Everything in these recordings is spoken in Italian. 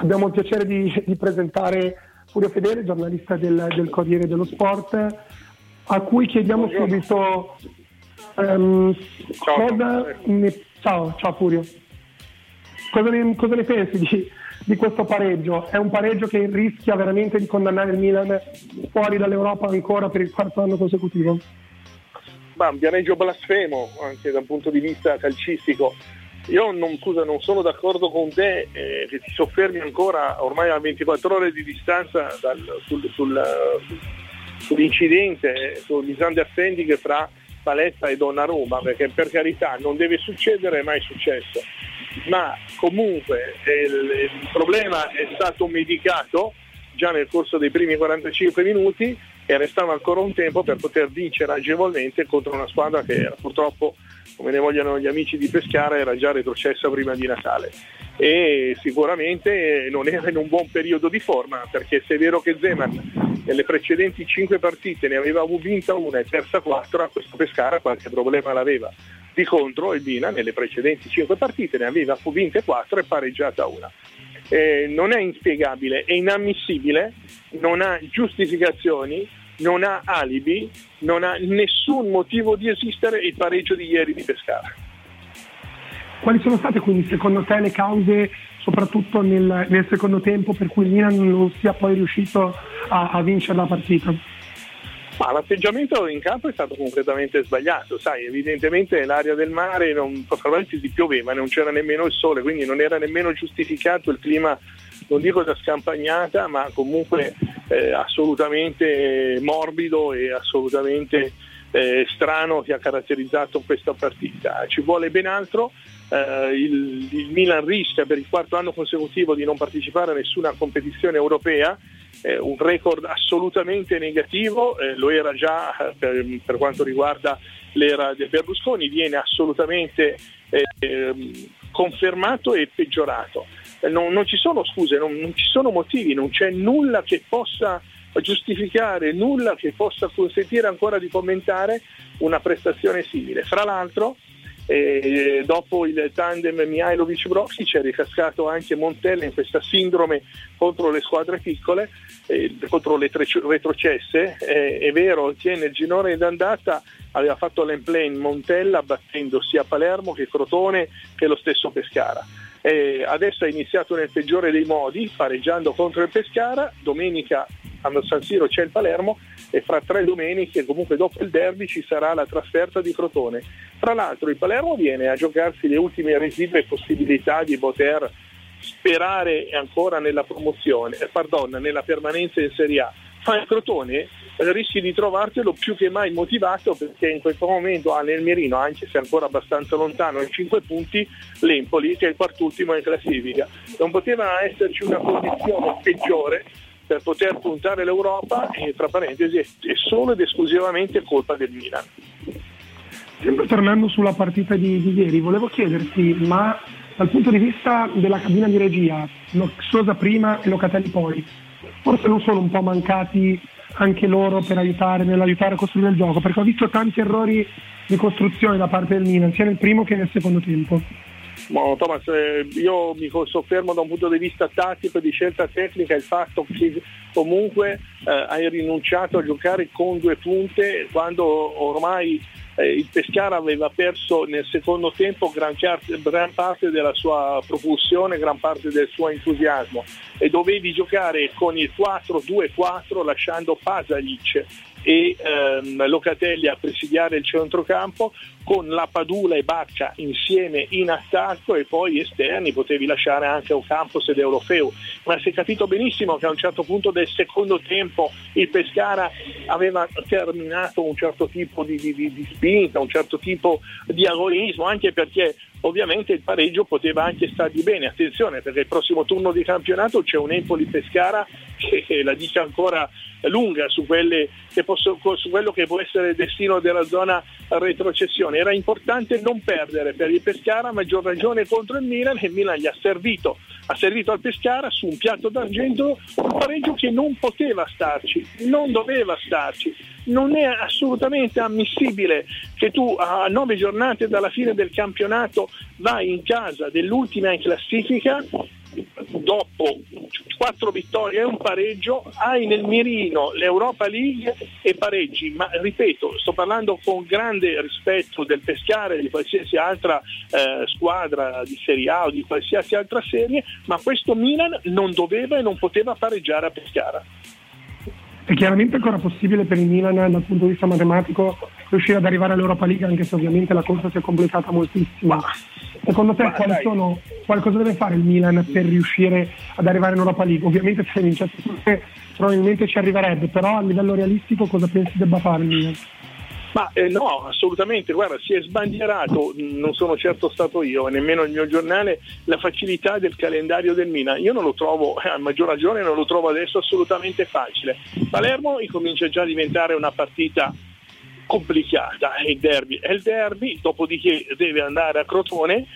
Abbiamo il piacere di, di presentare Furio Fedele, giornalista del, del, Corriere dello Sport, a cui chiediamo Buongiorno. subito um, ciao. Cosa ne, ciao, ciao Furio. Cosa ne, cosa ne pensi di, di, questo pareggio? È un pareggio che rischia veramente di condannare il Milan fuori dall'Europa ancora per il quarto anno consecutivo? Ma un pareggio blasfemo anche da un punto di vista calcistico io non, scusa, non sono d'accordo con te eh, che ti soffermi ancora ormai a 24 ore di distanza dal, sul, sul, sull'incidente, sul misunderstanding fra Paletta e Donnarumma, perché per carità non deve succedere, è mai successo. Ma comunque eh, il, il problema è stato medicato già nel corso dei primi 45 minuti e restava ancora un tempo per poter vincere agevolmente contro una squadra che era purtroppo come ne vogliono gli amici di Pescara, era già retrocessa prima di Natale e sicuramente non era in un buon periodo di forma perché se è vero che Zeman nelle precedenti 5 partite ne aveva vinta una e persa 4, a questo Pescara qualche problema l'aveva. Di contro il Milan nelle precedenti 5 partite ne aveva vinte 4 e pareggiata una. Eh, non è inspiegabile, è inammissibile, non ha giustificazioni non ha alibi, non ha nessun motivo di esistere il pareggio di ieri di Pescara. Quali sono state quindi secondo te le cause, soprattutto nel, nel secondo tempo, per cui il Milan non sia poi riuscito a, a vincere la partita? Ma l'atteggiamento in campo è stato completamente sbagliato, sai, evidentemente l'area del mare non, probabilmente si pioveva, non c'era nemmeno il sole, quindi non era nemmeno giustificato il clima, non dico da scampagnata, ma comunque eh, assolutamente morbido e assolutamente eh, strano che ha caratterizzato questa partita. Ci vuole ben altro, eh, il, il, Milan rischia per il quarto anno consecutivo di non partecipare a nessuna competizione europea, eh, un record assolutamente negativo, eh, lo era già eh, per, per, quanto riguarda l'era di Berlusconi, viene assolutamente ehm, confermato e peggiorato. Non, non, ci sono scuse, non, non ci sono motivi, non c'è nulla che possa giustificare, nulla che possa consentire ancora di commentare una prestazione simile. Fra l'altro, eh, dopo il tandem Mihailovic-Broxic è ricascato anche Montella in questa sindrome contro le squadre piccole, eh, contro le tre- retrocesse. Eh, è vero che nel girone d'andata aveva fatto l'emplay in Montella battendo sia Palermo che Crotone che lo stesso Pescara eh, adesso è iniziato nel peggiore dei modi, pareggiando contro il Pescara, domenica a San Siro c'è il Palermo e fra tre domeniche, comunque dopo il derby, ci sarà la trasferta di Crotone. Tra l'altro il Palermo viene a giocarsi le ultime residue possibilità di poter sperare ancora nella promozione, eh, pardon, nella permanenza in Serie A. Ma il Crotone rischi di trovartelo più che mai motivato perché in questo momento ha nel mirino, anche se ancora abbastanza lontano, in 5 punti l'Empoli che è il quartultimo in classifica. Non poteva esserci una condizione peggiore per poter puntare l'Europa e tra parentesi è solo ed esclusivamente colpa del Milan. Sempre tornando sulla partita di, di ieri, volevo chiederti, ma dal punto di vista della cabina di regia, Sosa prima e Locatelli poi, forse non sono un po' mancati anche loro per aiutare, nell'aiutare a costruire il gioco, perché ho visto tanti errori di costruzione da parte del Milan, sia nel primo che nel secondo tempo. No, Thomas, eh, io mi soffermo da un punto di vista tattico e di scelta tecnica il fatto che comunque eh, hai rinunciato a giocare con due punte quando ormai eh, il Pescara aveva perso nel secondo tempo gran, gran, parte della sua propulsione, gran parte del suo entusiasmo. E dovevi giocare con il 4-2-4 lasciando Pasalic e ehm, Locatelli a presidiare il centrocampo con la Padula e Bacca insieme in attacco e poi esterni potevi lasciare anche Ocampos ed Eurofeu. Ma si è capito benissimo che a un certo punto del secondo tempo il Pescara aveva terminato un certo tipo di, di, di spinta, un certo tipo di agonismo anche perché ovviamente il pareggio poteva anche stargli bene. Attenzione perché il prossimo turno di campionato c'è un Empoli-Pescara che la dice ancora lunga su, posso, su, quello che può essere il destino della zona retrocessione. Era importante non perdere per il Pescara, maggior ragione contro il Milan e il Milan gli ha servito, ha servito al Pescara su un piatto d'argento un pareggio che non poteva starci, non doveva starci non è assolutamente ammissibile che tu a nove giornate dalla fine del campionato vai in casa dell'ultima in classifica dopo quattro vittorie e un pareggio hai nel mirino l'Europa League e pareggi, ma ripeto, sto parlando con grande rispetto del Pescare, di qualsiasi altra eh, squadra di Serie A o di qualsiasi altra serie, ma questo Milan non doveva e non poteva pareggiare a Pescara. È chiaramente ancora possibile per il Milan dal punto di vista matematico riuscire ad arrivare all'Europa League anche se ovviamente la corsa si è complicata moltissimo. Secondo te sono, qualcosa deve fare il Milan per riuscire ad arrivare in Europa League? Ovviamente se vincesse probabilmente ci arriverebbe, però a livello realistico cosa pensi debba fare il Milan? Ma eh, no, assolutamente, guarda, si è sbandierato, non sono certo stato io, nemmeno il mio giornale, la facilità del calendario del Milan. Io non lo trovo, eh, a maggior ragione non lo trovo adesso assolutamente facile. Palermo incomincia già a diventare una partita complicata, è il derby, è il derby, dopodiché deve andare a Crotone,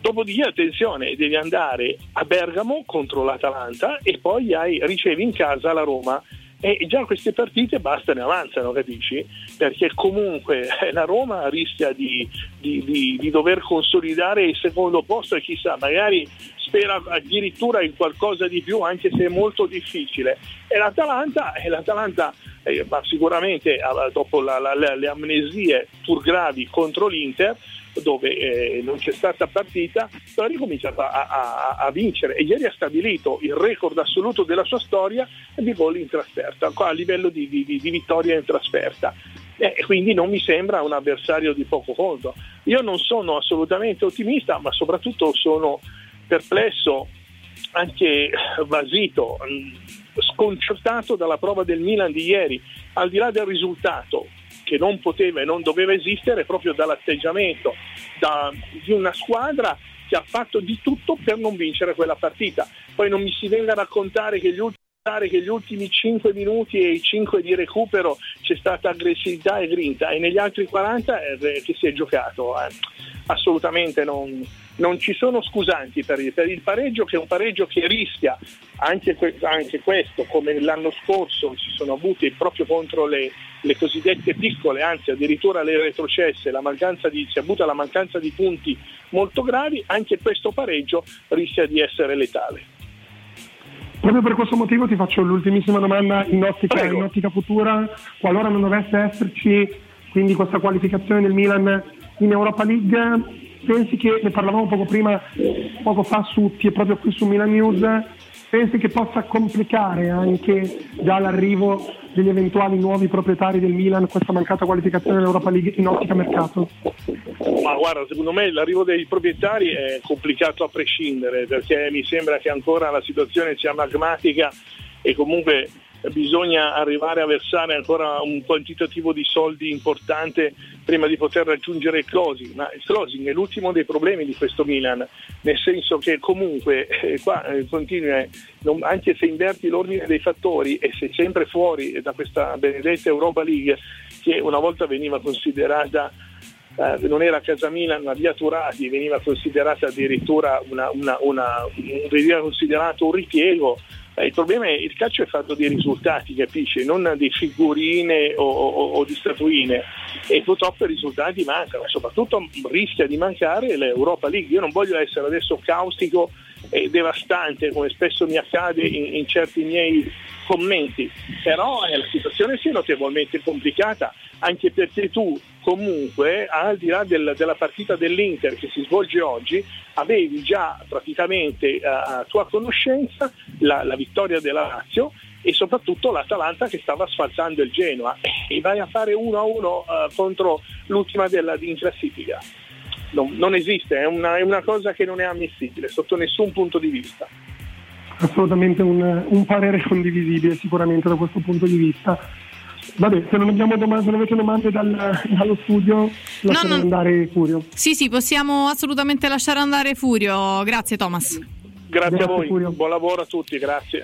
dopodiché attenzione, devi andare a Bergamo contro l'Atalanta e poi hai, ricevi in casa la Roma e già queste partite bastano e avanzano, capisci? Perché comunque eh, la Roma rischia di, di, di, di, dover consolidare il secondo posto e chissà, magari spera addirittura in qualcosa di più, anche se è molto difficile. E l'Atalanta, e l'Atalanta eh, sicuramente dopo la, la, le amnesie pur gravi contro l'Inter, dove eh, non c'è stata partita, ha ricominciato a, a, a, vincere e ieri ha stabilito il record assoluto della sua storia di gol in trasferta, a livello di, di, di vittoria in trasferta. Eh, quindi non mi sembra un avversario di poco conto. Io non sono assolutamente ottimista, ma soprattutto sono perplesso, anche vasito, sconcertato dalla prova del Milan di ieri, al di là del risultato che non poteva e non doveva esistere proprio dall'atteggiamento da, di una squadra che ha fatto di tutto per non vincere quella partita. Poi non mi si venga a raccontare che gli ultimi che gli ultimi 5 minuti e i 5 di recupero c'è stata aggressività e grinta e negli altri 40 eh, che si è giocato. Eh. Assolutamente non, non ci sono scusanti per il, per il, pareggio, che è un pareggio che rischia anche, anche, questo, come l'anno scorso ci sono avuti proprio contro le, le cosiddette piccole, anzi addirittura le retrocesse, la di, si è avuta la mancanza di punti molto gravi, anche questo pareggio rischia di essere letale. Proprio per questo motivo ti faccio l'ultimissima domanda in ottica, in ottica futura, qualora non dovesse esserci quindi questa qualificazione del Milan in Europa League, pensi che, ne parlavamo poco prima, poco fa su, proprio qui su Milan News, pensi che possa complicare anche già l'arrivo degli eventuali nuovi proprietari del Milan questa mancata qualificazione dell'Europa League in ottica mercato? Ma guarda, secondo me l'arrivo dei proprietari è complicato a prescindere perché mi sembra che ancora la situazione sia magmatica e comunque bisogna arrivare a versare ancora un quantitativo di soldi importante prima di poter raggiungere il closing, ma il closing è l'ultimo dei problemi di questo Milan, nel senso che comunque eh, qua eh, continui, eh, non, anche se inverti l'ordine dei fattori e sei sempre fuori da questa benedetta Europa League che una volta veniva considerata eh, non era casa Milan ma via Turati veniva considerata addirittura una, una, una, veniva considerato un ripiego eh, il problema è che il calcio è fatto di risultati, capisci? Non di figurine o, o, o, di statuine e purtroppo i risultati mancano, soprattutto rischia di mancare l'Europa League. Io non voglio essere adesso caustico e devastante come spesso mi accade in, in certi miei commenti, però eh, la situazione si è notevolmente complicata anche perché tu comunque al di là del, della partita dell'Inter che si svolge oggi avevi già praticamente uh, a tua conoscenza la, la vittoria della Lazio e soprattutto l'Atalanta che stava asfaltando il Genoa e vai a fare 1-1 uh, contro l'ultima della, in classifica. Non, non esiste, è una, è una, cosa che non è ammissibile sotto nessun punto di vista. Assolutamente un, un parere condivisibile sicuramente da questo punto di vista. Vabbè, se non abbiamo domande, se non avete domande dal, dallo studio, lasciamo no, andare Furio. Sì, sì, possiamo assolutamente lasciare andare Furio. Grazie Thomas. Grazie, grazie a voi, Furio. buon lavoro a tutti, grazie.